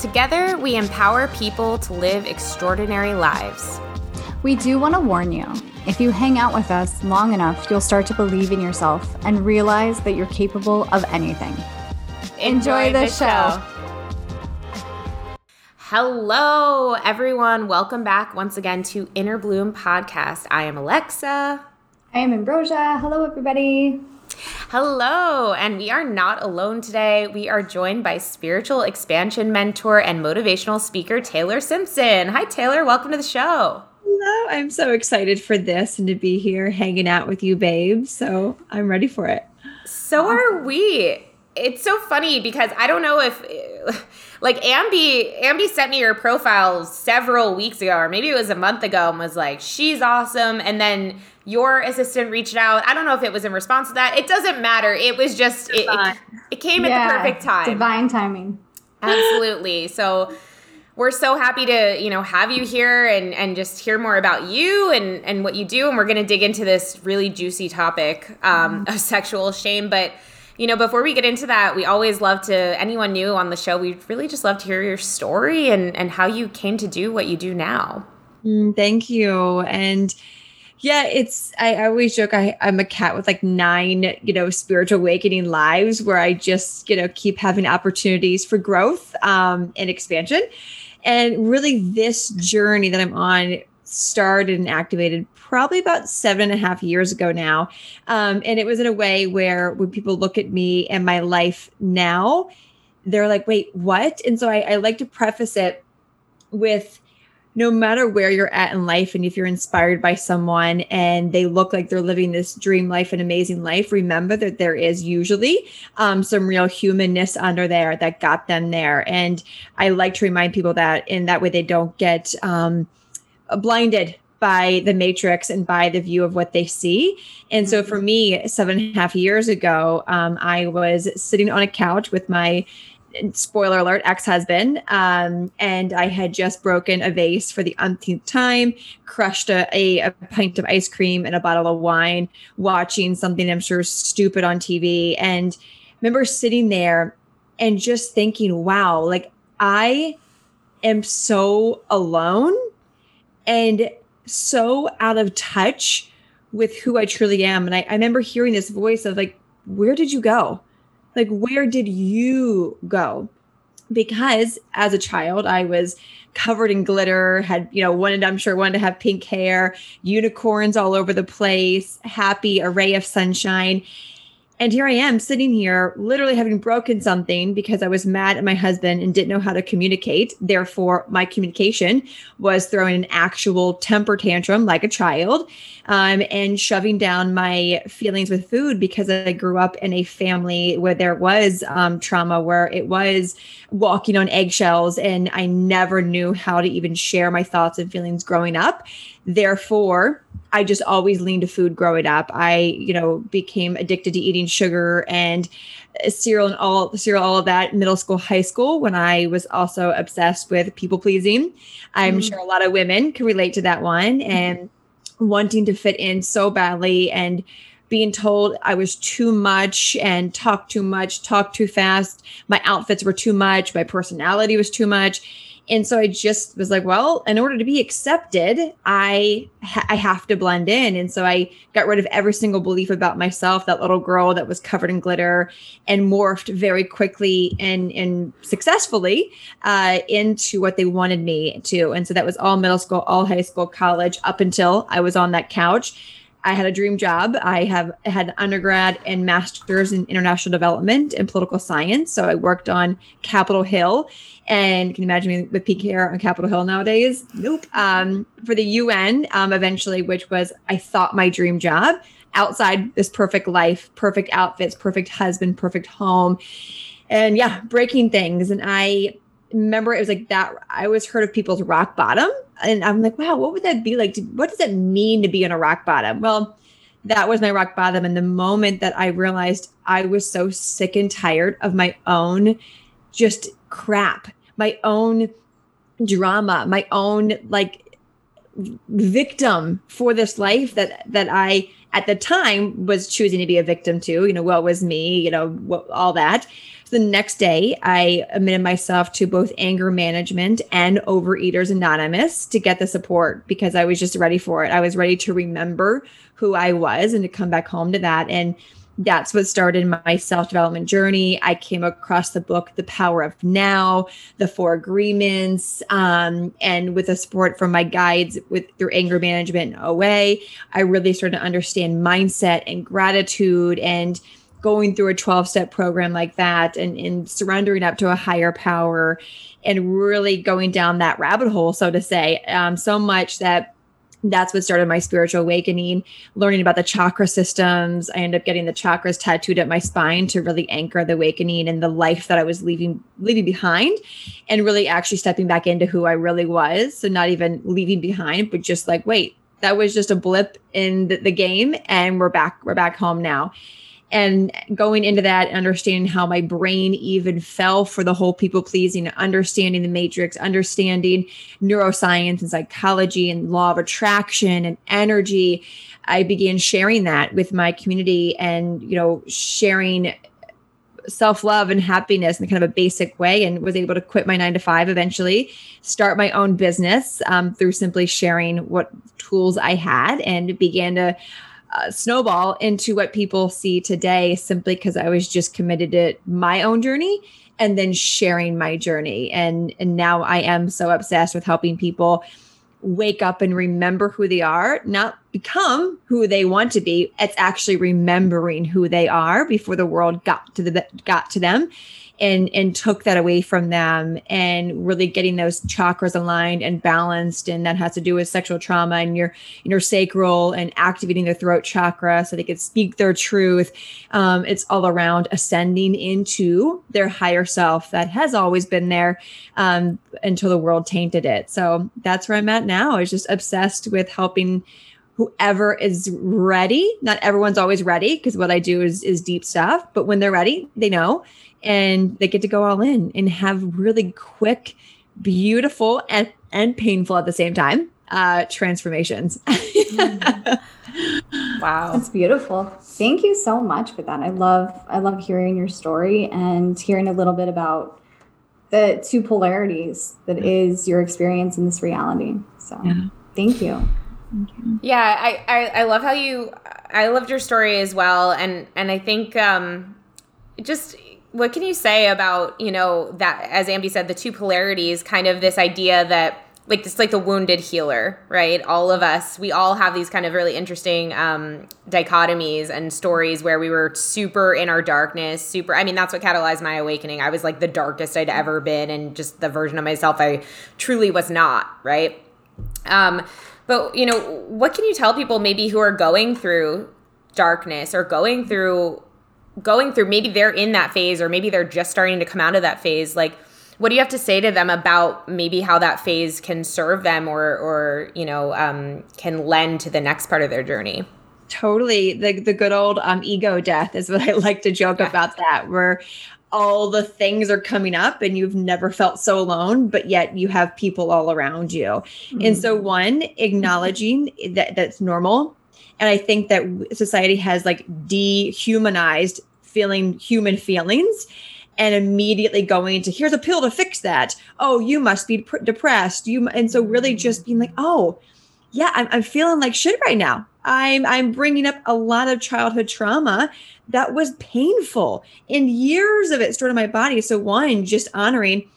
Together, we empower people to live extraordinary lives. We do want to warn you if you hang out with us long enough, you'll start to believe in yourself and realize that you're capable of anything. Enjoy, Enjoy the, the show. show. Hello, everyone. Welcome back once again to Inner Bloom Podcast. I am Alexa. I am Ambrosia. Hello, everybody. Hello, and we are not alone today. We are joined by spiritual expansion mentor and motivational speaker Taylor Simpson. Hi, Taylor. Welcome to the show. Hello. I'm so excited for this and to be here hanging out with you, babe. So I'm ready for it. So are we. It's so funny because I don't know if like Ambi Ambi sent me your profile several weeks ago, or maybe it was a month ago, and was like, she's awesome. And then your assistant reached out. I don't know if it was in response to that. It doesn't matter. It was just it, it, it, came yeah, at the perfect time. Divine timing. Absolutely. So we're so happy to you know have you here and and just hear more about you and and what you do and we're going to dig into this really juicy topic um, mm-hmm. of sexual shame but you know, before we get into that, we always love to anyone new on the show. We really just love to hear your story and and how you came to do what you do now. Mm, thank you. And yeah, it's I, I always joke I, I'm a cat with like nine, you know, spiritual awakening lives where I just, you know, keep having opportunities for growth um, and expansion. And really this journey that I'm on started and activated probably about seven and a half years ago now. Um, and it was in a way where when people look at me and my life now, they're like, wait, what? And so I, I like to preface it with no matter where you're at in life and if you're inspired by someone and they look like they're living this dream life and amazing life remember that there is usually um, some real humanness under there that got them there and i like to remind people that in that way they don't get um, blinded by the matrix and by the view of what they see. And so for mm-hmm. me, seven and a half years ago, um, I was sitting on a couch with my spoiler alert ex-husband um, and i had just broken a vase for the umpteenth time crushed a, a, a, pint of ice cream and a bottle of wine watching something i'm sure stupid on tv and remember sitting there and just thinking wow like i am so alone and so out of touch with who I truly am. And I, I remember hearing this voice of like, where did you go? Like, where did you go? Because as a child, I was covered in glitter, had, you know, wanted, I'm sure, wanted to have pink hair, unicorns all over the place, happy, array of sunshine. And here I am sitting here, literally having broken something because I was mad at my husband and didn't know how to communicate. Therefore, my communication was throwing an actual temper tantrum like a child um, and shoving down my feelings with food because I grew up in a family where there was um, trauma, where it was walking on eggshells, and I never knew how to even share my thoughts and feelings growing up. Therefore, I just always leaned to food growing up. I, you know, became addicted to eating sugar and cereal and all cereal, all of that middle school, high school when I was also obsessed with people pleasing. I'm mm. sure a lot of women can relate to that one and wanting to fit in so badly and being told I was too much and talk too much, talk too fast. My outfits were too much. My personality was too much and so I just was like, well, in order to be accepted, I ha- I have to blend in. And so I got rid of every single belief about myself, that little girl that was covered in glitter, and morphed very quickly and and successfully uh, into what they wanted me to. And so that was all middle school, all high school, college, up until I was on that couch I had a dream job. I have had undergrad and master's in international development and political science. So I worked on Capitol Hill. And can you imagine me with pink hair on Capitol Hill nowadays? Nope. Um, for the UN, um, eventually, which was, I thought, my dream job outside this perfect life, perfect outfits, perfect husband, perfect home. And yeah, breaking things. And I remember it was like that. I always heard of people's rock bottom, and I'm like, wow, what would that be like? What does that mean to be in a rock bottom? Well, that was my rock bottom. And the moment that I realized I was so sick and tired of my own just crap, my own drama, my own like victim for this life that that I at the time was choosing to be a victim to, you know, what was me, you know, what, all that. So the next day, I admitted myself to both anger management and Overeaters Anonymous to get the support because I was just ready for it. I was ready to remember who I was and to come back home to that. And that's what started my self development journey. I came across the book, The Power of Now, The Four Agreements, um, and with the support from my guides with through anger management and OA, I really started to understand mindset and gratitude and going through a 12 step program like that and, and surrendering up to a higher power and really going down that rabbit hole, so to say, um, so much that that's what started my spiritual awakening. Learning about the chakra systems i ended up getting the chakras tattooed at my spine to really anchor the awakening and the life that i was leaving leaving behind and really actually stepping back into who i really was. So not even leaving behind but just like wait that was just a blip in the, the game and we're back we're back home now and going into that understanding how my brain even fell for the whole people pleasing understanding the matrix understanding neuroscience and psychology and law of attraction and energy i began sharing that with my community and you know sharing self-love and happiness in kind of a basic way and was able to quit my nine to five eventually start my own business um, through simply sharing what tools i had and began to uh, snowball into what people see today simply because I was just committed to my own journey and then sharing my journey. And, and now I am so obsessed with helping people wake up and remember who they are, not become who they want to be. It's actually remembering who they are before the world got to the got to them and and took that away from them and really getting those chakras aligned and balanced. And that has to do with sexual trauma and your inner sacral and activating their throat chakra so they could speak their truth. Um, it's all around ascending into their higher self that has always been there um, until the world tainted it. So that's where i'm at now is just obsessed with helping whoever is ready. Not everyone's always ready because what i do is is deep stuff but when they're ready they know and they get to go all in and have really quick, beautiful, and, and painful at the same time uh, transformations. wow, that's beautiful. Thank you so much for that. I love I love hearing your story and hearing a little bit about the two polarities that is your experience in this reality. So, yeah. thank you. Yeah, I, I, I love how you I loved your story as well, and and I think um, just what can you say about you know that as ambi said the two polarities kind of this idea that like it's like the wounded healer right? All of us we all have these kind of really interesting um, dichotomies and stories where we were super in our darkness super i mean that's what catalyzed my awakening. I was like the darkest i'd ever been and just the version of myself i truly was not right? Um, but you know what can you tell people maybe who are going through darkness or going through going through maybe they're in that phase or maybe they're just starting to come out of that phase like what do you have to say to them about maybe how that phase can serve them or or you know um, can lend to the next part of their journey totally the, the good old um, ego death is what i like to joke yeah. about that where all the things are coming up and you've never felt so alone but yet you have people all around you mm-hmm. and so one acknowledging that that's normal and i think that society has like dehumanized feeling human feelings and immediately going to here's a pill to fix that. Oh you must be pr- depressed. You and so really just being like oh yeah I'm, I'm feeling like shit right now. I'm i'm bringing up a lot of childhood trauma that was painful and years of it stored in my body. So one just honoring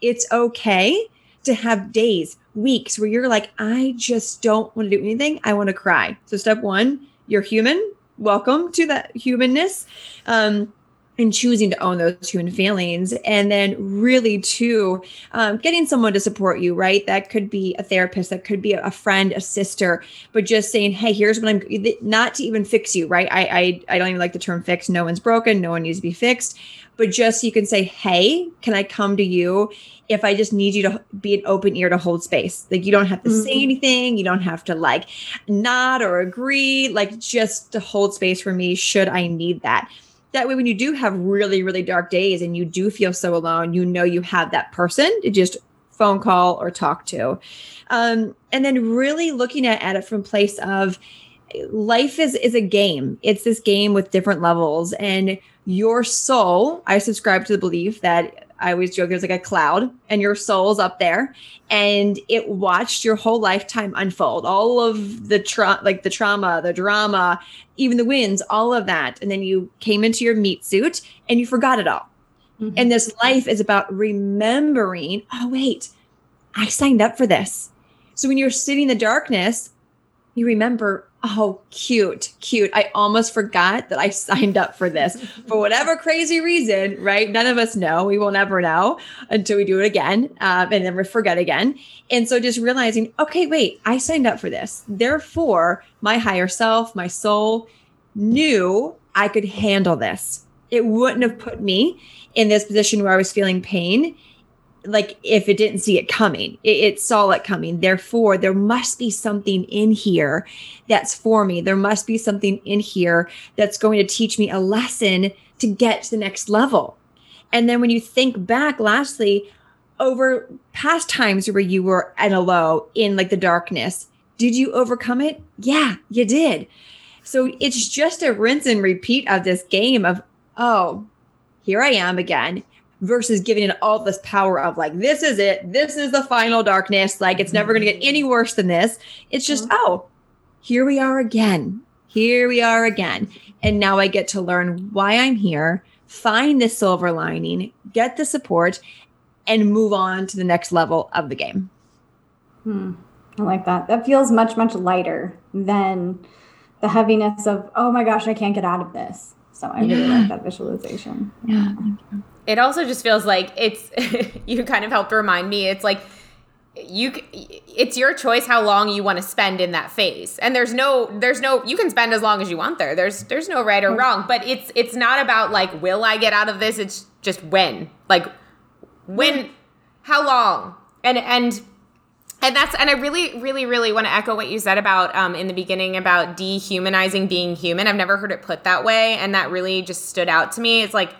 it's okay to have days weeks where you're like i just don't want to do anything. I want to cry. So step one you're human welcome to that humanness. Um, and choosing to own those human feelings. And then really too um, getting someone to support you right? That could be a therapist that could be a friend a sister but just saying hey here's what i'm not to even fix you right? I i, I don't even like the term fix no one's broken. No one needs to be fixed. But just so you can say hey can i come to you if i just need you to be an open ear to hold space? Like you don't have to mm-hmm. say anything. You don't have to like nod or agree. Like just to hold space for me should i need that that way when you do have really really dark days and you do feel so alone you know you have that person to just phone call or talk to. Um, and then really looking at, at it from place of life is is a game. It's this game with different levels. And your soul i subscribe to the belief that I always joke there's like a cloud and your soul's up there and it watched your whole lifetime unfold. All of the tra- like the trauma, the drama, even the wins, all of that. And then you came into your meat suit and you forgot it all. Mm-hmm. And this life is about remembering, oh wait, I signed up for this. So when you're sitting in the darkness, you remember, oh, cute, cute. I almost forgot that I signed up for this for whatever crazy reason, right? None of us know. We will never know until we do it again um, and then we forget again. And so just realizing, okay, wait, I signed up for this. Therefore, my higher self, my soul knew I could handle this. It wouldn't have put me in this position where I was feeling pain like if it didn't see it coming it, it, saw it coming. Therefore there must be something in here that's for me there must be something in here that's going to teach me a lesson to get to the next level. And then when you think back lastly over past times where you were at a low in like the darkness did you overcome it? Yeah you did. So it's just a rinse and repeat of this game of oh here i am again versus giving it all this power of like this is it this is the final darkness like it's never going to get any worse than this. It's just mm-hmm. oh here we are again. Here we are again. And now i get to learn why i'm here find the silver lining get the support and move on to the next level of the game. Hmm. i like that. That feels much much lighter than the heaviness of oh my gosh i can't get out of this. So i really yeah. like that visualization. Yeah, yeah it also just feels like it's you kind of helped remind me it's like you it's your choice how long you want to spend in that phase. And there's no there's no you can spend as long as you want there. There's there's no right or wrong but it's it's not about like will i get out of this? It's just when. Like when how long? And and and that's and i really really really want to echo what you said about um, in the beginning about dehumanizing being human. I've never heard it put that way and that really just stood out to me. It's like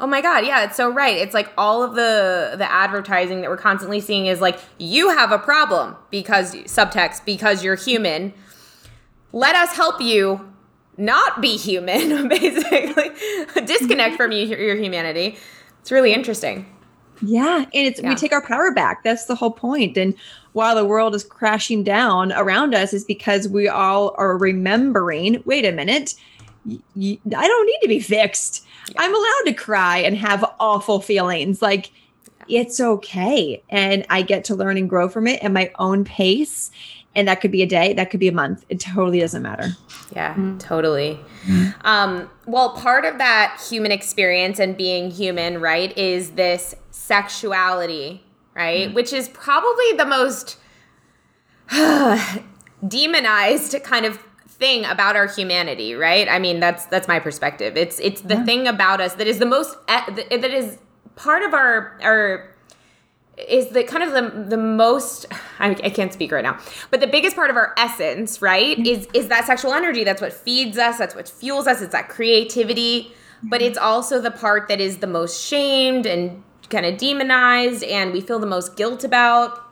Oh my god, yeah, it's so right. It's like all of the the advertising that we're constantly seeing is like you have a problem because subtext because you're human. Let us help you not be human, basically. Disconnect from you, your humanity. It's really interesting. Yeah, and it's yeah. we take our power back. That's the whole point. And while the world is crashing down around us is because we all are remembering, wait a minute, y- I don't need to be fixed. Yeah. I'm allowed to cry and have awful feelings. Like it's okay. And I get to learn and grow from it at my own pace. And that could be a day, that could be a month. It totally doesn't matter. Yeah, mm-hmm. totally. Um, well, part of that human experience and being human, right, is this sexuality, right? Mm-hmm. Which is probably the most demonized kind of thing about our humanity, right? I mean, that's that's my perspective. It's it's the yeah. thing about us that is the most that is part of our our is the kind of the the most I, I, can't speak right now but the biggest part of our essence right is is that sexual energy. That's what feeds us. That's what fuels us. It's that creativity. But it's also the part that is the most shamed and kind of demonized and we feel the most guilt about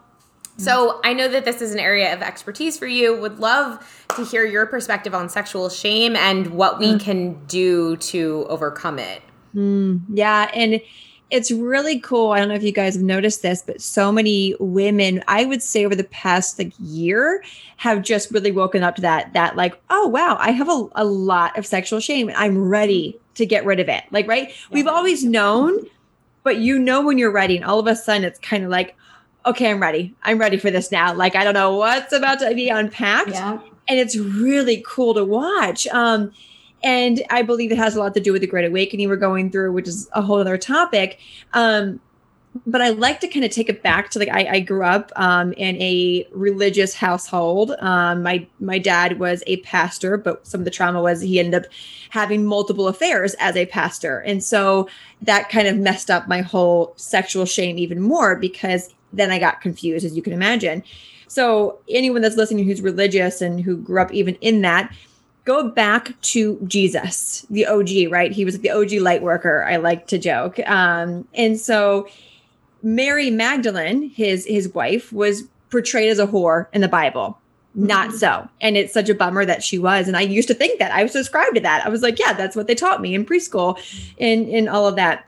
so I know that this is an area of expertise for you. Would love to hear your perspective on sexual shame and what we mm. can do to overcome it. Mm, yeah. And it's really cool. I don't know if you guys have noticed this, but so many women, I would say over the past like year, have just really woken up to that, that like, oh wow, I have a, a lot of sexual shame. and I'm ready to get rid of it. Like, right? Yeah. We've always known, but you know when you're ready. And all of a sudden it's kind of like, okay, I'm ready. I'm ready for this now. Like, I don't know what's about to be unpacked. Yeah. And it's really cool to watch. Um, and I believe it has a lot to do with the Great Awakening we're going through, which is a whole other topic. Um, but I like to kind of take it back to like I, I grew up um, in a religious household. Um, my my dad was a pastor, but some of the trauma was he ended up having multiple affairs as a pastor, and so that kind of messed up my whole sexual shame even more because then I got confused, as you can imagine. So anyone that's listening who's religious and who grew up even in that, go back to Jesus, the OG, right? He was the OG light worker. I like to joke, um, and so Mary Magdalene, his his wife, was portrayed as a whore in the Bible. Not mm-hmm. so. And it's such a bummer that she was. And I used to think that. I was subscribed to that. I was like, yeah, that's what they taught me in preschool and, in all of that.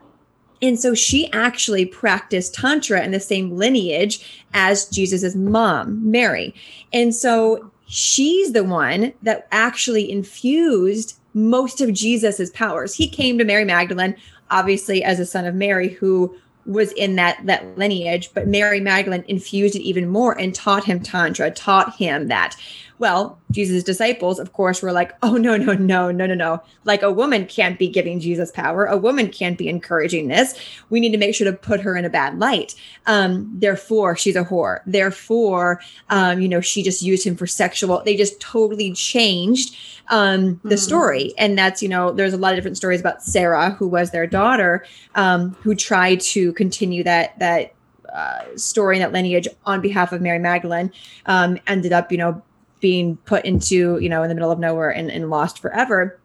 And so she actually practiced Tantra in the same lineage as Jesus's mom, Mary. And so she's the one that actually infused most of Jesus's powers. He came to Mary Magdalene, obviously, as a son of Mary, who was in that that lineage but mary magdalene infused it even more and taught him tantra taught him that well, Jesus' disciples, of course, were like, oh, no, no, no, no, no, no. Like a woman can't be giving Jesus power. A woman can't be encouraging this. We need to make sure to put her in a bad light. Um, therefore, she's a whore. Therefore, um, you know, she just used him for sexual. They just totally changed um, the mm. story. And that's, you know, there's a lot of different stories about Sarah, who was their daughter, um, who tried to continue that, that, uh, story and that lineage on behalf of Mary Magdalene um, ended up, you know, being put into you know in the middle of nowhere and, and lost forever.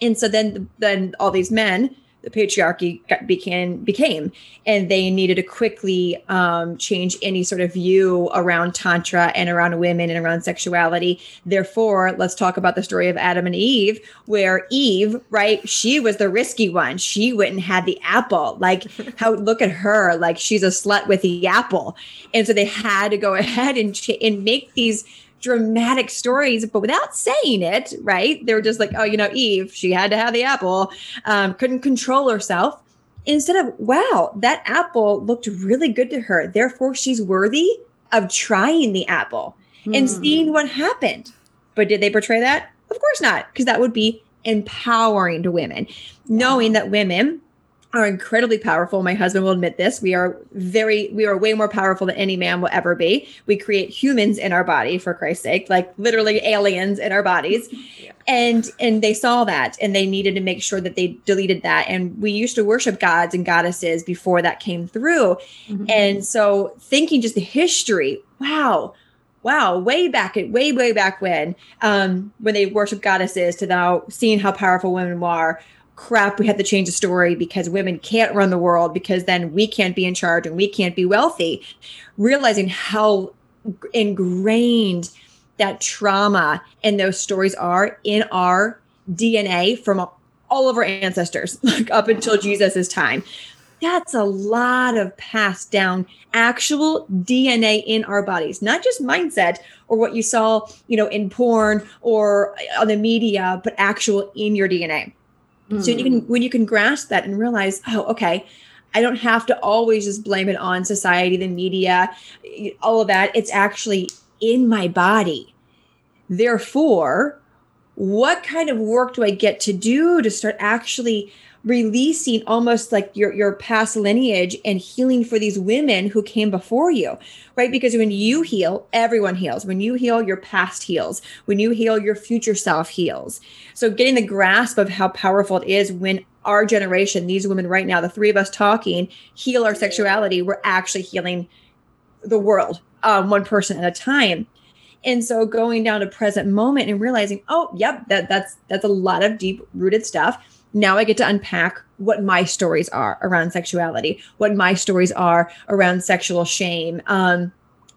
And so then then all these men the patriarchy got, became became and they needed to quickly um, change any sort of view around tantra and around women and around sexuality. Therefore let's talk about the story of adam and eve where eve right she was the risky one. She went and had the apple. Like how look at her. Like she's a slut with the apple. And so they had to go ahead and, ch- and make these dramatic stories, but without saying it, right? They were just like, oh, you know, Eve, she had to have the apple, um, couldn't control herself. Instead of, wow, that apple looked really good to her. Therefore, she's worthy of trying the apple mm. and hmm. seeing what happened. But did they portray that? Of course not, because that would be empowering to women, knowing that women are incredibly powerful. My husband will admit this. We are very, we are way more powerful than any man will ever be. We create humans in our body, for Christ's sake, like literally aliens in our bodies. Yeah. And and they saw that and they needed to make sure that they deleted that. And we used to worship gods and goddesses before that came through. Mm-hmm. And so thinking just the history, wow, wow, way back at way, way back when, um, when they worship goddesses to now seeing how powerful women are crap, we had to change the story because women can't run the world because then we can't be in charge and we can't be wealthy. Realizing how ingrained that trauma and those stories are in our DNA from all of our ancestors, like up until Jesus's time. That's a lot of passed down actual DNA in our bodies, not just mindset or what you saw, you know, in porn or on the media, but actual in your DNA. Mm. So you can when you can grasp that and realize, oh, okay, I don't have to always just blame it on society, the media, all of that. It's actually in my body. Therefore, what kind of work do I get to do to start actually releasing almost like your your past lineage and healing for these women who came before you right? Because when you heal everyone heals. When you heal your past heals. When you heal your future self heals. So getting the grasp of how powerful it is when our generation these women right now the three of us talking heal our sexuality we're actually healing the world um, one person at a time. And so going down to present moment and realizing oh yep that that's that's a lot of deep rooted stuff now I get to unpack what my stories are around sexuality, what my stories are around sexual shame. Um,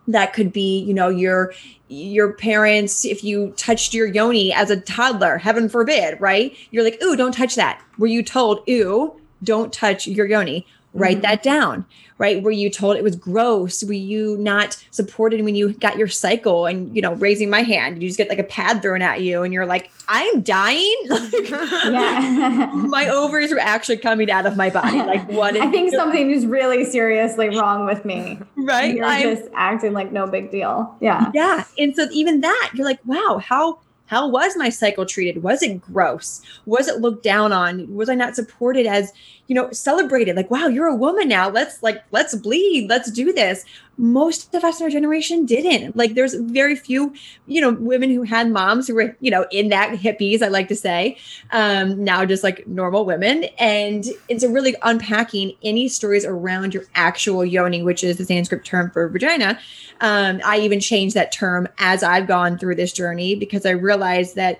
that could be, you know, your your parents if you touched your yoni as a toddler, heaven forbid, right? You're like, "Ooh, don't touch that." Were you told, "Ooh, don't touch your yoni"? Write mm-hmm. that down right? Were you told it was gross? Were you not supported when you got your cycle and, you know, raising my hand? You just get like a pad thrown at you and you're like, I'm dying. yeah. my ovaries were actually coming out of my body. Like, what? I think something is really seriously wrong with me. Right. You're I'm, just acting like no big deal. Yeah. Yeah. And so even that, you're like, wow, how how was my cycle treated? Was it gross? Was it looked down on? Was i not supported as you know celebrated? Like wow you're a woman now. Let's like let's bleed. Let's do this most of us in our generation didn't. Like there's very few you know women who had moms who were you know in that hippies i like to say um now just like normal women. And it's a really unpacking any stories around your actual yoni which is the sanskrit term for vagina. Um i even changed that term as i've gone through this journey because i realized that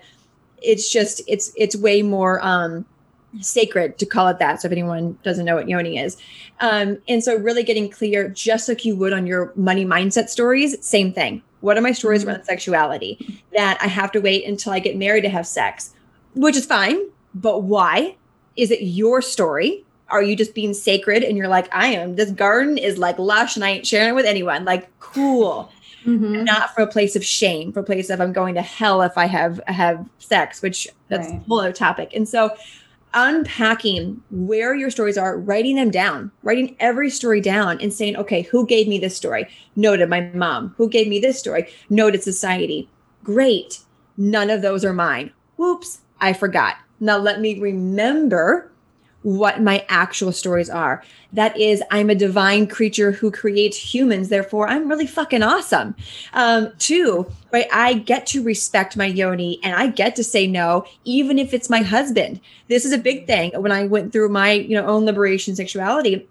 it's just it's it's way more um sacred to call it that. So if anyone doesn't know what yoni is. Um, and so really getting clear, just like you would on your money mindset stories, same thing. What are my stories around sexuality? That I have to wait until I get married to have sex, which is fine. But why? Is it your story? Are you just being sacred and you're like, I am, this garden is like lush and I ain't sharing it with anyone? Like, cool. Mm-hmm. Not from a place of shame, from a place of I'm going to hell if I have have sex, which that's right. a whole other topic. And so unpacking where your stories are, writing them down, writing every story down and saying, okay, who gave me this story? Noted my mom. Who gave me this story? Noted society. Great. None of those are mine. Whoops, I forgot. Now let me remember what my actual stories are. That is, I'm a divine creature who creates humans. Therefore, I'm really fucking awesome. Um, two, right? I get to respect my yoni and I get to say no, even if it's my husband. This is a big thing. When I went through my, you know, own liberation sexuality,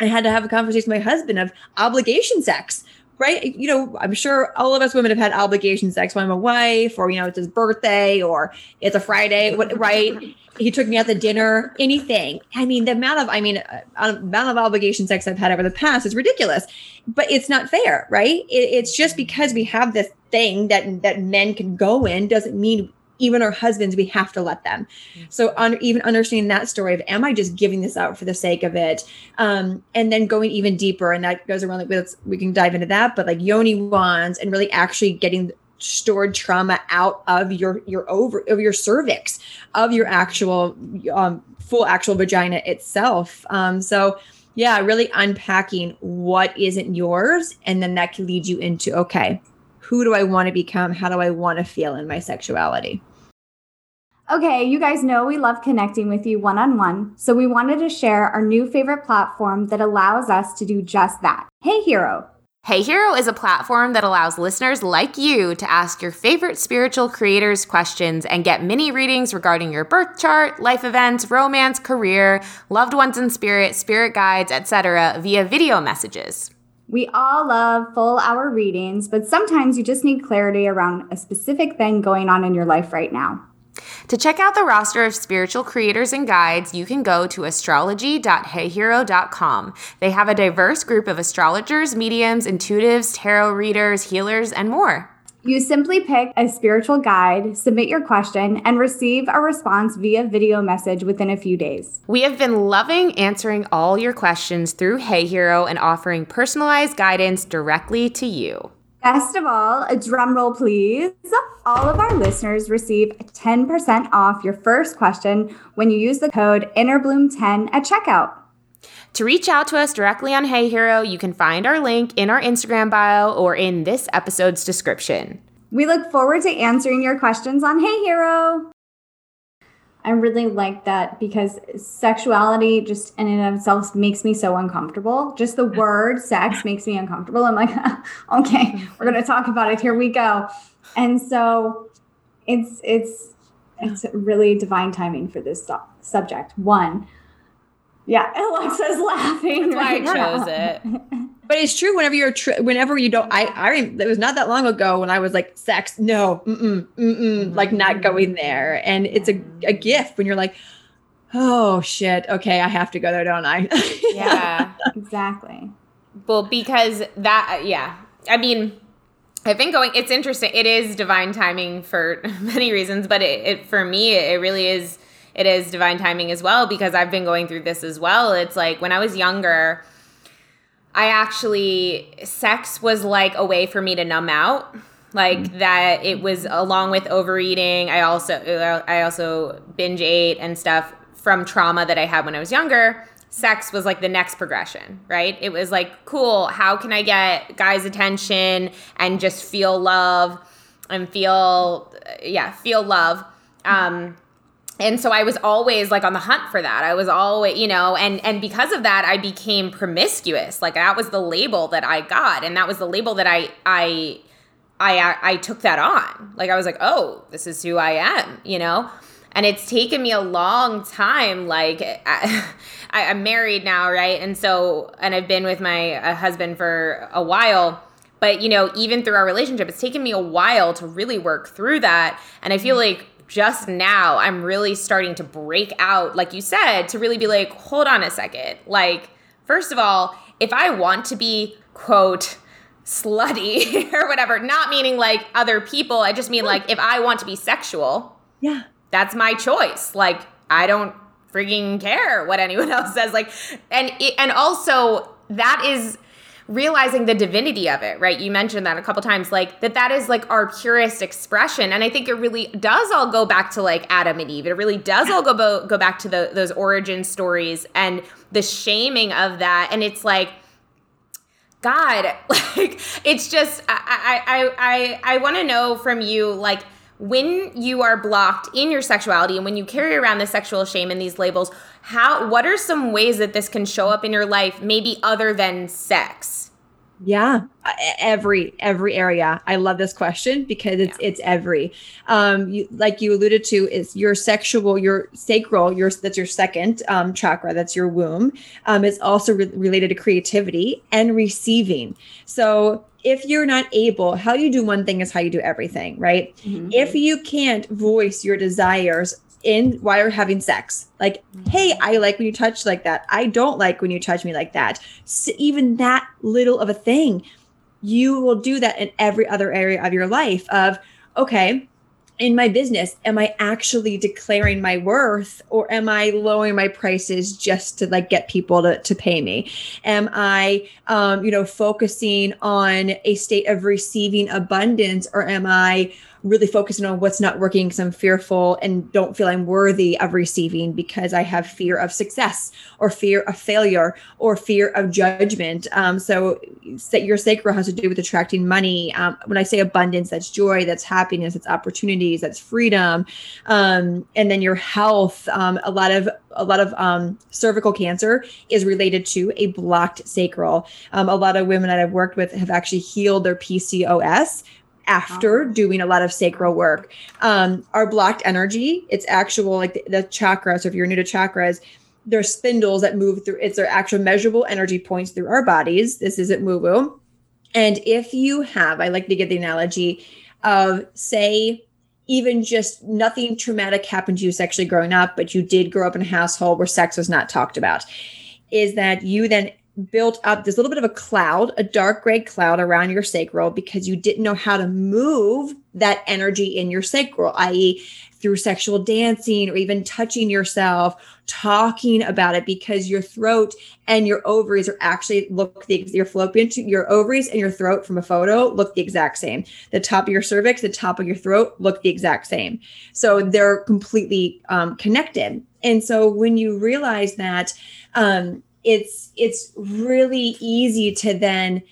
I had to have a conversation with my husband of obligation sex right? You know, I'm sure all of us women have had obligations. when I'm a wife, or you know, it's his birthday, or it's a Friday, right? he took me out to dinner, anything. I mean, the amount of, I mean, uh, amount of obligation sex I've had over the past is ridiculous, but it's not fair, right? It, it's just because we have this thing that that men can go in doesn't mean even our husbands we have to let them. So on, even understanding that story of am i just giving this out for the sake of it? Um, and then going even deeper and that goes around like we can dive into that but like yoni wands and really actually getting stored trauma out of your your over of your cervix of your actual um, full actual vagina itself. Um, so yeah really unpacking what isn't yours and then that can lead you into okay who do i want to become? How do i want to feel in my sexuality Okay, you guys know we love connecting with you one on one, so we wanted to share our new favorite platform that allows us to do just that. Hey Hero. Hey Hero is a platform that allows listeners like you to ask your favorite spiritual creators questions and get mini readings regarding your birth chart, life events, romance, career, loved ones in spirit, spirit guides, etc. via video messages. We all love full hour readings, but sometimes you just need clarity around a specific thing going on in your life right now. To check out the roster of spiritual creators and guides, you can go to astrology.heyhero.com. They have a diverse group of astrologers, mediums, intuitives, tarot readers, healers, and more. You simply pick a spiritual guide, submit your question, and receive a response via video message within a few days. We have been loving answering all your questions through Hey Hero and offering personalized guidance directly to you. Best of all, a drum roll, please. All of our listeners receive 10% off your first question when you use the code InnerBloom10 at checkout. To reach out to us directly on Hey Hero, you can find our link in our Instagram bio or in this episode's description. We look forward to answering your questions on Hey Hero. I really like that because sexuality just in and of itself makes me so uncomfortable. Just the word sex makes me uncomfortable. I'm like, okay, we're gonna talk about it. Here we go. And so it's it's it's really divine timing for this subject. One, yeah, Alexa's laughing. That's right why I chose it. But it's true. Whenever you're, tr- whenever you don't, I, I, it was not that long ago when I was like, sex, no, mm-mm, mm-mm, like not mm-hmm. going there. And it's a, a gift when you're like, oh shit, okay, I have to go there, don't I? yeah, exactly. Well, because that, yeah, I mean, I've been going. It's interesting. It is divine timing for many reasons, but it, it for me, it really is. It is divine timing as well because I've been going through this as well. It's like when I was younger I actually, sex was like a way for me to numb out. Like mm. that, it was along with overeating. I also, I also binge ate and stuff from trauma that I had when I was younger. Sex was like the next progression, right? It was like, cool, how can I get guys' attention and just feel love? and feel yeah feel love um and so i was always like on the hunt for that. I was always you know and and because of that i became promiscuous. Like that was the label that i got and that was the label that i i i i took that on. Like i was like oh this is who i am you know? And it's taken me a long time like I, am married now right? And so and i've been with my uh, husband for a while. But you know even through our relationship it's taken me a while to really work through that. And i feel like just now i'm really starting to break out like you said to really be like hold on a second like first of all if i want to be quote slutty or whatever not meaning like other people i just mean like if i want to be sexual yeah that's my choice. Like I don't freaking care what anyone else says. Like, and and also that is realizing the divinity of it right? You mentioned that a couple times like that that is like our purest expression. And i think it really does all go back to like adam and eve. It really does all go go back to the, those origin stories and the shaming of that. And it's like god like it's just i i i i, I want to know from you like when you are blocked in your sexuality and when you carry around the sexual shame and these labels how what are some ways that this can show up in your life maybe other than sex yeah, every every area. I love this question because it's yeah. it's every. Um, you, like you alluded to, is your sexual, your sacral, your that's your second um, chakra, that's your womb. Um, it's also re- related to creativity and receiving. So if you're not able, how you do one thing is how you do everything, right? Mm-hmm. If you can't voice your desires in while you're having sex. Like, hey, I like when you touch like that. I don't like when you touch me like that. So even that little of a thing, you will do that in every other area of your life of, okay, in my business, am I actually declaring my worth or am I lowering my prices just to like get people to, to pay me? Am I, um, you know, focusing on a state of receiving abundance or am I really focusing on what's not working because I'm fearful and don't feel I'm worthy of receiving because I have fear of success or fear of failure or fear of judgment. Um, so your sacral has to do with attracting money. Um, when I say abundance, that's joy, that's happiness, that's opportunities, that's freedom. Um, and then your health, um, a lot of a lot of um, cervical cancer is related to a blocked sacral. Um, a lot of women that I've worked with have actually healed their PCOS after doing a lot of sacral work. Um, our blocked energy, it's actual like the, the chakras. So if you're new to chakras, there's spindles that move through. It's their actual measurable energy points through our bodies. This isn't woo woo. And if you have, I like to give the analogy of say, even just nothing traumatic happened to you sexually growing up, but you did grow up in a household where sex was not talked about, is that you then built up this little bit of a cloud, a dark gray cloud around your sacral because you didn't know how to move that energy in your sacral, i.e., through sexual dancing or even touching yourself, talking about it because your throat and your ovaries are actually look the your fallopian your ovaries and your throat from a photo look the exact same. The top of your cervix, the top of your throat look the exact same. So they're completely um, connected. And so when you realize that um, it's it's really easy to then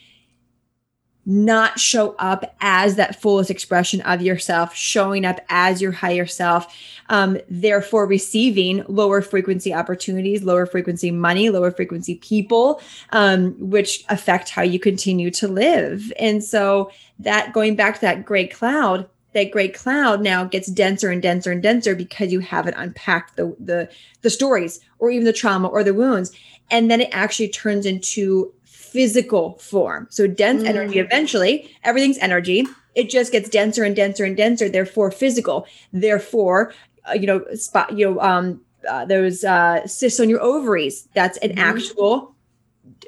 not show up as that fullest expression of yourself, showing up as your higher self, um, therefore receiving lower frequency opportunities, lower frequency money, lower frequency people, um, which affect how you continue to live. And so that going back to that gray cloud, that gray cloud now gets denser and denser and denser because you haven't unpacked the the the stories or even the trauma or the wounds and then it actually turns into physical form. So dense mm. energy eventually, everything's energy. It just gets denser and denser and denser, therefore physical. Therefore, uh, you know, spot, you know, um, uh, those uh, cysts on your ovaries. That's an mm. actual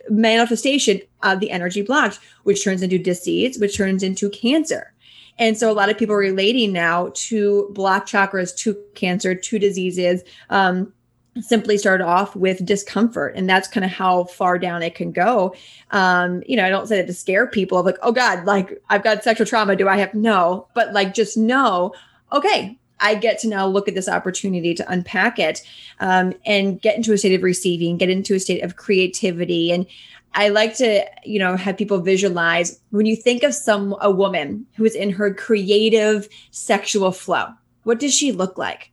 manifestation of the energy blocked, which turns into disease, which turns into cancer. And so a lot of people are relating now to block chakras, to cancer, to diseases. Um, simply start off with discomfort and that's kind of how far down it can go um you know i don't say that to scare people of like oh god like i've got sexual trauma do i have no but like just know okay I get to now look at this opportunity to unpack it um, and get into a state of receiving, get into a state of creativity. And I like to, you know, have people visualize when you think of some a woman who is in her creative sexual flow. What does she look like?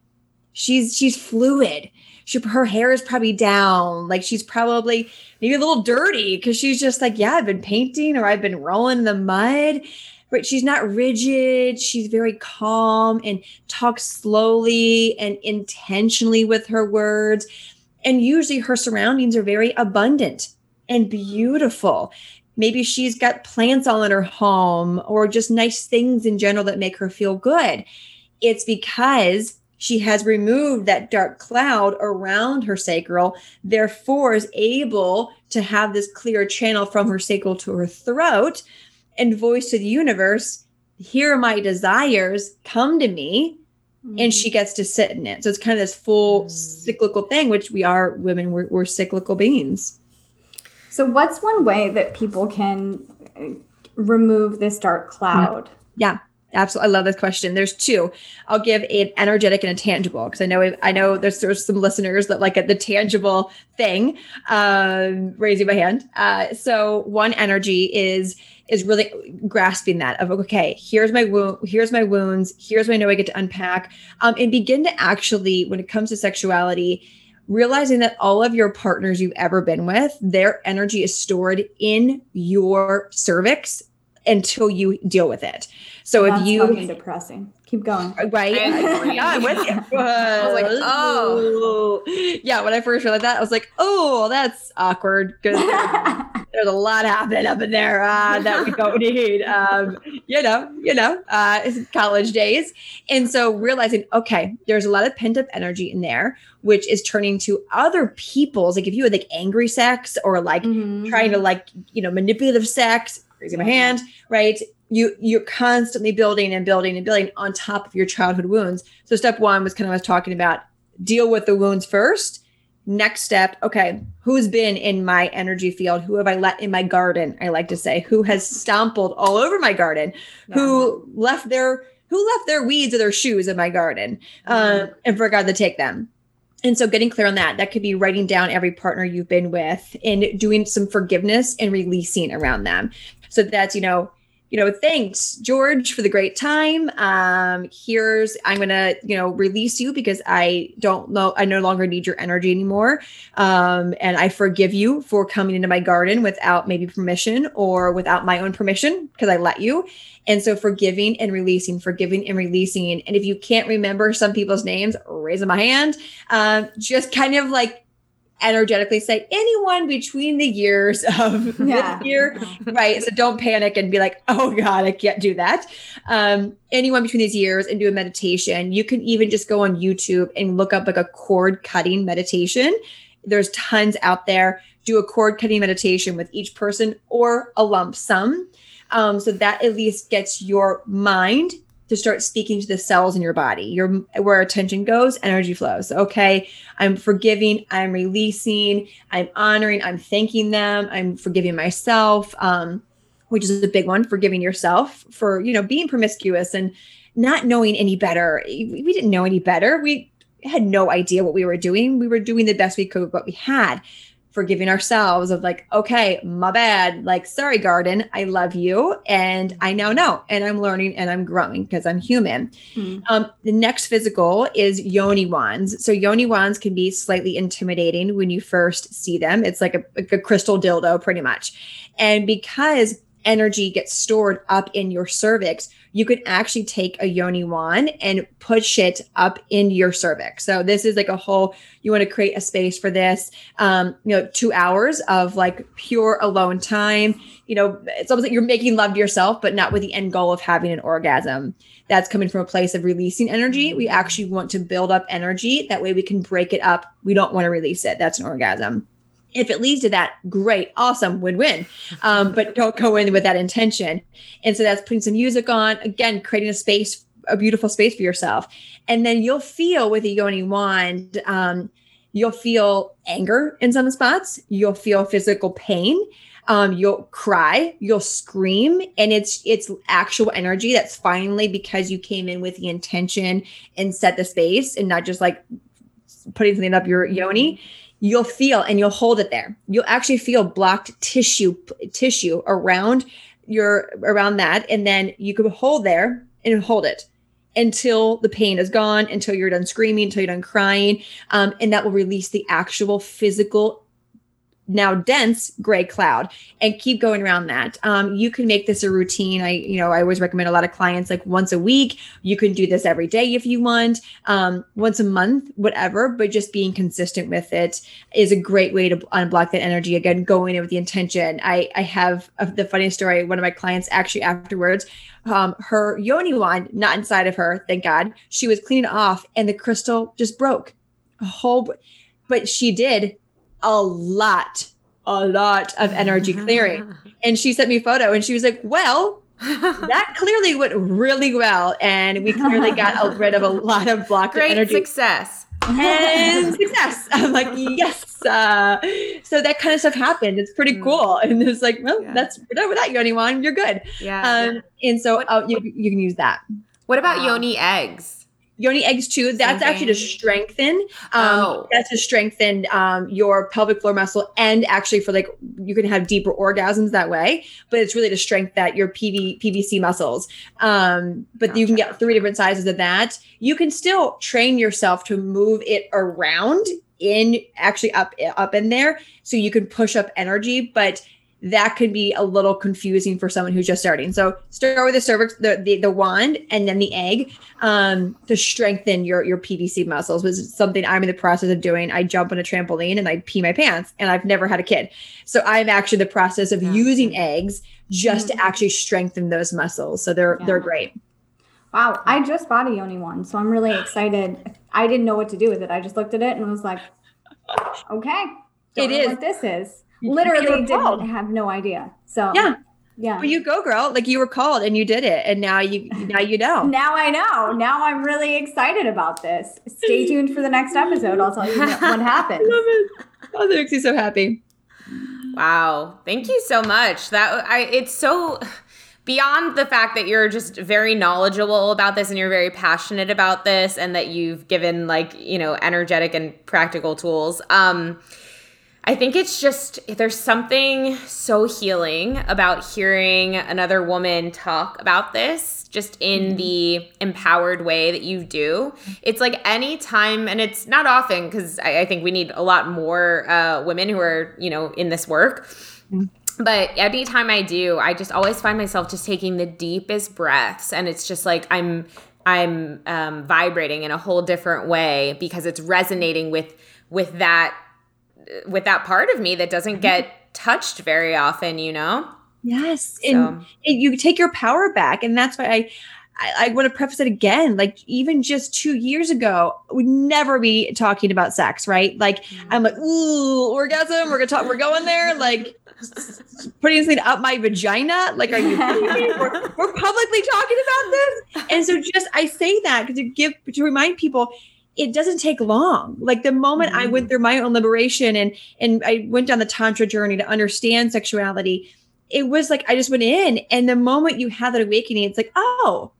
She's she's fluid. She, her hair is probably down. Like she's probably maybe a little dirty because she's just like, yeah, I've been painting or I've been rolling in the mud. But she's not rigid. She's very calm and talks slowly and intentionally with her words. And usually her surroundings are very abundant and beautiful. Maybe she's got plants all in her home or just nice things in general that make her feel good. It's because she has removed that dark cloud around her sacral, therefore, is able to have this clear channel from her sacral to her throat and voice to the universe here are my desires, come to me. Mm-hmm. And she gets to sit in it. So it's kind of this full mm-hmm. cyclical thing, which we are women, we're, we're cyclical beings. So, what's one way that people can uh, remove this dark cloud? Yeah. Absolutely, I love this question. There's two. I'll give an energetic and a tangible because I know I know there's, there's some listeners that like the tangible thing. Um, raising my hand. Uh, so one energy is is really grasping that of okay, here's my wound, here's my wounds, here's what I know I get to unpack, um, and begin to actually when it comes to sexuality realizing that all of your partners you've ever been with, their energy is stored in your cervix until you deal with it. So That's if you depressing. Keep going. Right. yeah, I'm with you. I was like, oh. Yeah, when I first realized that, I was like, oh, that's awkward because there's a lot happening up in there uh, that we don't need. Um, you know, you know, uh, college days. And so realizing, okay, there's a lot of pent up energy in there, which is turning to other people's, like if you had like angry sex or like mm-hmm. trying to like, you know, manipulative sex, raising my hand, right? you you're constantly building and building and building on top of your childhood wounds. So step one was kind of I was talking about deal with the wounds first. Next step okay who's been in my energy field? Who have i let in my garden i like to say? Who has stompled all over my garden? Who left their who left their weeds or their shoes in my garden? Mm-hmm. and forgot to take them and so getting clear on that that could be writing down every partner you've been with and doing some forgiveness and releasing around them. So that's you know you know, thanks, George, for the great time. Um, here's I'm gonna, you know, release you because I don't know, I no longer need your energy anymore. Um, and I forgive you for coming into my garden without maybe permission or without my own permission because I let you. And so forgiving and releasing, forgiving and releasing. And if you can't remember some people's names, raising my hand. Um, just kind of like energetically say anyone between the years of yeah. this year, right? So don't panic and be like, oh God, I can't do that. Um, anyone between these years and do a meditation. You can even just go on YouTube and look up like a cord cutting meditation. There's tons out there. Do a cord cutting meditation with each person or a lump sum. Um, so that at least gets your mind to start speaking to the cells in your body. Your where attention goes, energy flows. Okay, I'm forgiving, I'm releasing, I'm honoring, I'm thanking them, I'm forgiving myself, um, which is a big one. Forgiving yourself for you know being promiscuous and not knowing any better. We didn't know any better. We had no idea what we were doing. We were doing the best we could with what we had forgiving ourselves of like, okay, my bad. Like, sorry, garden, I love you. And I now know, and I'm learning and I'm growing because I'm human. Mm-hmm. Um, the next physical is yoni wands. So yoni wands can be slightly intimidating when you first see them. It's like a, like a crystal dildo, pretty much. And because energy gets stored up in your cervix, you could actually take a yoni wand and push it up in your cervix. So this is like a whole, you want to create a space for this, um, you know, two hours of like pure alone time. You know, it's almost like you're making love to yourself, but not with the end goal of having an orgasm. That's coming from a place of releasing energy. We actually want to build up energy. That way we can break it up. We don't want to release it. That's an orgasm if it leads to that great awesome win-win. Um, but don't go in with that intention. And so that's putting some music on again creating a space a beautiful space for yourself. And then you'll feel with the yoni wand um, you'll feel anger in some spots. You'll feel physical pain. Um, you'll cry you'll scream and it's it's actual energy that's finally because you came in with the intention and set the space and not just like putting something up your yoni you'll feel and you'll hold it there. You'll actually feel blocked tissue tissue around your around that and then you can hold there and hold it until the pain is gone, until you're done screaming, until you're done crying. Um, and that will release the actual physical now dense gray cloud and keep going around that. Um, you can make this a routine. I, you know, I always recommend a lot of clients like once a week. You can do this every day if you want, um, once a month, whatever, but just being consistent with it is a great way to unblock that energy. Again, going in with the intention. I, I have a, the funny story. One of my clients actually afterwards, um, her yoni wand, not inside of her, thank God, she was cleaning off and the crystal just broke a whole, but she did a lot, a lot of energy clearing. And she sent me a photo and she was like, well, that clearly went really well. And we clearly got rid of a lot of blocked Great energy. success. And success. I'm like, yes. Uh, so that kind of stuff happened. It's pretty Mm. cool. And it's like, well, Yeah. that's we're done with that, Yoni wand. You're good. Yeah. Um, and so uh, you, you can use that. what about Wow. yoni eggs? Yoni eggs too. That's actually to strengthen. Um, Oh. That's to strengthen um, your pelvic floor muscle, and actually for like you can have deeper orgasms that way. But it's really to strengthen that your PV, PVC muscles. Um, but you can get three different sizes of that. You can still train yourself to move it around in actually up up in there, so you can push up energy, but that could be a little confusing for someone who's just starting. So start with the cervix, the, the the wand, and then the egg um, to strengthen your your PVC muscles. Was something I'm in the process of doing. I jump on a trampoline and I pee my pants, and I've never had a kid, so I'm actually in the process of Yeah. using eggs just Mhm. to actually strengthen those muscles. So they're they're great. Wow, I just bought a Yoni wand, so I'm really excited. I didn't know what to do with it. I just looked at it and I was like, okay, It is. what this is. You- you Literally were didn't have no idea. So Yeah. yeah. But you go, girl. Like you were called and you did it, and now you now you know. Now I know. Now I'm really excited about this. Stay tuned for the next episode. I'll tell you what I happens. love it. Oh, that makes me so happy. Wow. Thank you so much. That I it's so beyond the fact that you're just very knowledgeable about this and you're very passionate about this and that you've given like, you know, energetic and practical tools. Um I think it's just there's something so healing about hearing another woman talk about this just in the empowered way that you do. It's like any time, and it's not often because I, I think we need a lot more uh, women who are, you know, in this work. But every time I do, I just always find myself just taking the deepest breaths, and it's just like I'm I'm um, vibrating in a whole different way because it's resonating with with that with that part of me that doesn't get touched very often, you know? Yes, So and you take your power back, and that's why I. I, I want to preface it again. Like even just two years ago, we'd never be talking about sex, right? Like mm-hmm. I'm like, ooh, orgasm. We're gonna talk. We're going there. Like putting something up my vagina. Like, are you? We're, we're publicly talking about this, and so just I say that to give to remind people. It doesn't take long. Like the moment I went mm-hmm. through my own liberation and and I went down the tantra journey to understand sexuality, it was like I just went in, and the moment you have that awakening, it's like, oh,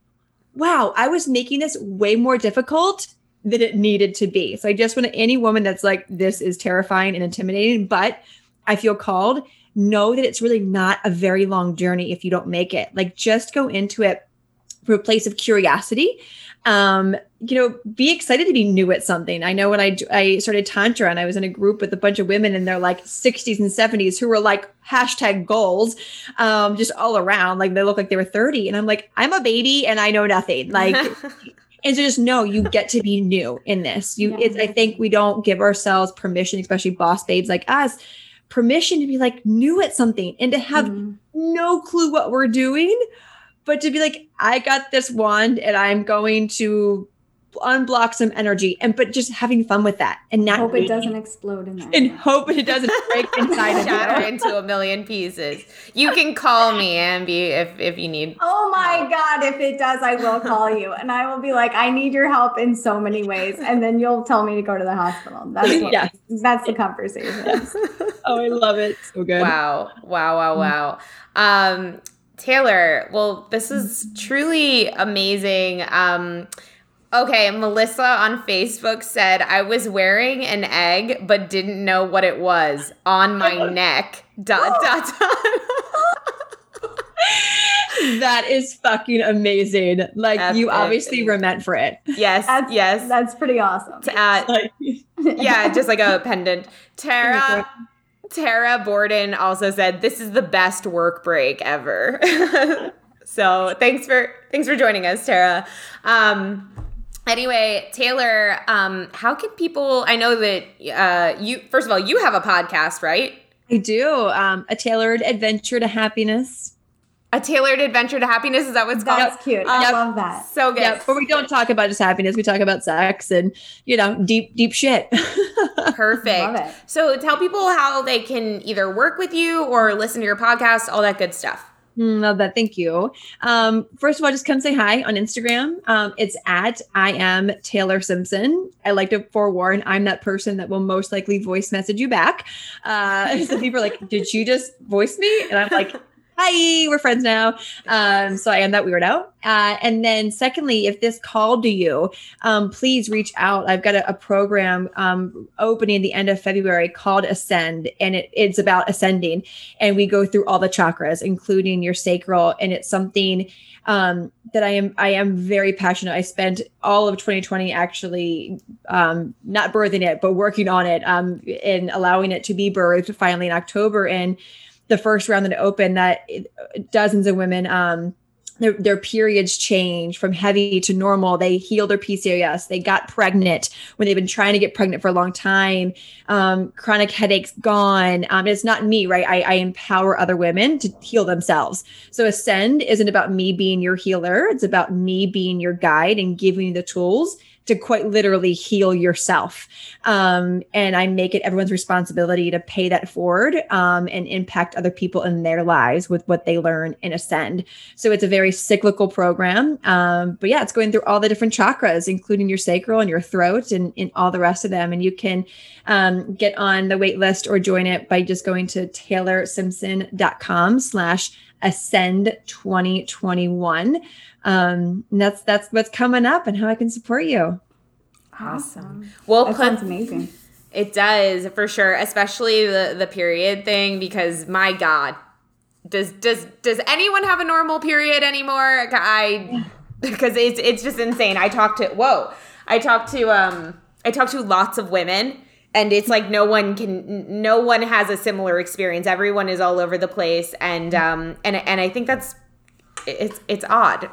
wow, I was making this way more difficult than it needed to be. So I just want any woman that's like, this is terrifying and intimidating, but I feel called, know that it's really not a very long journey if you don't make it. Like just go into it from a place of curiosity. Um, you know, be excited to be new at something. I know when I I started tantra and I was in a group with a bunch of women and they're like 60s and 70s who were like hashtag goals, um, just all around. Like they look like they were 30, and I'm like, I'm a baby and I know nothing. Like and so just know you get to be new in this. You, Yeah. it's, I think we don't give ourselves permission, especially boss babes like us, permission to be like new at something and to have Mhm. no clue what we're doing, but to be like, I got this wand and I'm going to unblock some energy and but just having fun with that and not Hope it doesn't explode in there. and hope it doesn't break inside shatter of you. into a million pieces. You can call me, Ambi, if if you need. Oh my God, if it does, I will call you and I will be like, I need your help in so many ways. And then you'll tell me to go to the hospital. That's what, Yes. that's the conversation. Oh, I love it. So good. Wow. Wow, wow, wow. Um, Taylor, well, this is truly amazing. Um, Okay, Melissa on Facebook said I was wearing an egg but didn't know what it was on my neck. Dot dot dot. that is fucking amazing. Like That's you it. obviously were meant for it. yes, That's, yes. That's pretty awesome. Uh, yeah, just like a pendant. Tara Tara Borden also said this is the best work break ever. so thanks for thanks for joining us, Tara. Um, anyway, Taylor, um, how can people? I know that uh, you first of all you have a podcast, right? I do. Um, a tailored adventure to happiness. A tailored adventure to happiness. Is that what's called? That's cute. I Yep. love that. So good. Yeah, but we don't talk about just happiness. We talk about sex and you know deep, deep shit. Perfect. Love it. So tell people how they can either work with you or listen to your podcast, all that good stuff. Mm, Love that. Thank you. Um, first of all, just come say hi on Instagram. Um, it's at I am Taylor Simpson. I like to forewarn I'm that person that will most likely voice message you back. Uh, so people are like, "Did you just voice me?" And I'm like. Hi, we're friends now. Um, so I am that weirdo. Uh, and then, secondly, if this called to you, um, please reach out. I've got a, a program um, opening the end of February called Ascend, and it, it's about ascending and we go through all the chakras including your sacral and it's something um, that i am i am very passionate i spent all of 2020 actually um, not birthing it but working on it um, and allowing it to be birthed finally in october and the first round that opened that it- dozens of women um, their, their periods change from heavy to normal. They heal their PCOS. They got pregnant when they've been trying to get pregnant for a long time. Um, chronic headaches gone. Um, it's not me, right? I, I empower other women to heal themselves. So Ascend isn't about me being your healer. It's about me being your guide and giving you the tools to quite literally heal yourself. Um, and I make it everyone's responsibility to pay that forward um, and impact other people in their lives with what they learn in Ascend. So it's a very cyclical program. Um, but yeah, it's going through all the different chakras, including your sacral and your throat and, and all the rest of them. And you can um, get on the wait list or join it by just going to taylorsimpson.com slash ascend 2021. Um, and that's, that's what's coming up and how I can support you. Awesome. We'll That put sounds amazing. It does for sure, especially the the period thing because my god, does does does anyone have a normal period anymore? I because it's it's just insane. I talked to whoa, I talked to um I talked to lots of women and it's like no one can no one has a similar experience. Everyone is all over the place and um and and I think that's it's it's odd,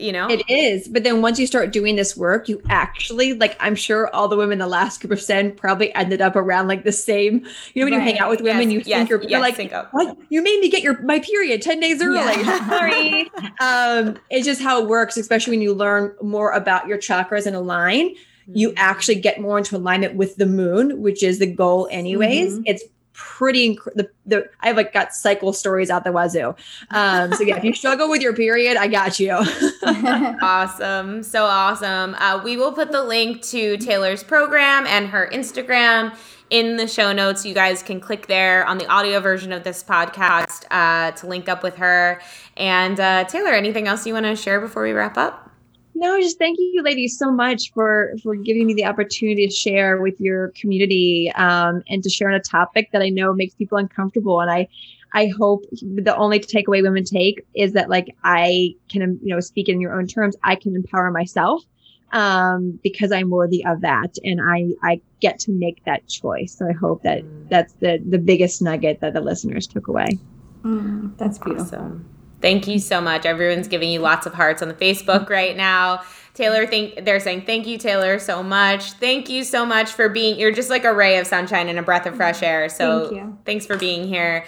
you know. It is. But then once you start doing this work, you actually, like, I'm sure all the women in the last group of Ascend probably ended up around like the same. You know, when you hang out with women, Yes, you yes, think you're, yes, you're like, up. what? You made me get your my period 10 days early. Yeah. Sorry. um, it's just how it works, especially when you learn more about your chakras and align. You actually get more into alignment with the moon, which is the goal, anyways. Mhm. It's pretty inc- the, the I've like got cycle stories out the wazoo. Um, so yeah, if you struggle with your period, I got you. Awesome. So awesome. Uh, we will put the link to Taylor's program and her Instagram in the show notes. You guys can click there on the audio version of this podcast uh, to link up with her. And uh, Taylor, anything else you want to share before we wrap up? No, just thank you, ladies, so much for for giving me the opportunity to share with your community um, and to share on a topic that I know makes people uncomfortable. And I, I hope the only takeaway women take is that like I can, you know, speak in your own terms. I can empower myself um, because I'm worthy of that, and I I get to make that choice. So I hope that that's the the biggest nugget that the listeners took away. Mm, that's beautiful. Awesome. Thank you so much. Everyone's giving you lots of hearts on the Facebook right now. Taylor, think they're saying thank you, Taylor, so much. Thank you so much for being. You're just like a ray of sunshine and a breath of fresh air. So Thank you. thanks for being here.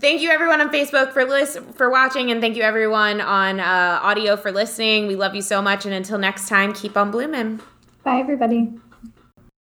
Thank you everyone on Facebook for lis- for watching, and thank you everyone on uh, audio for listening. We love you so much, and until next time, keep on blooming. Bye, everybody.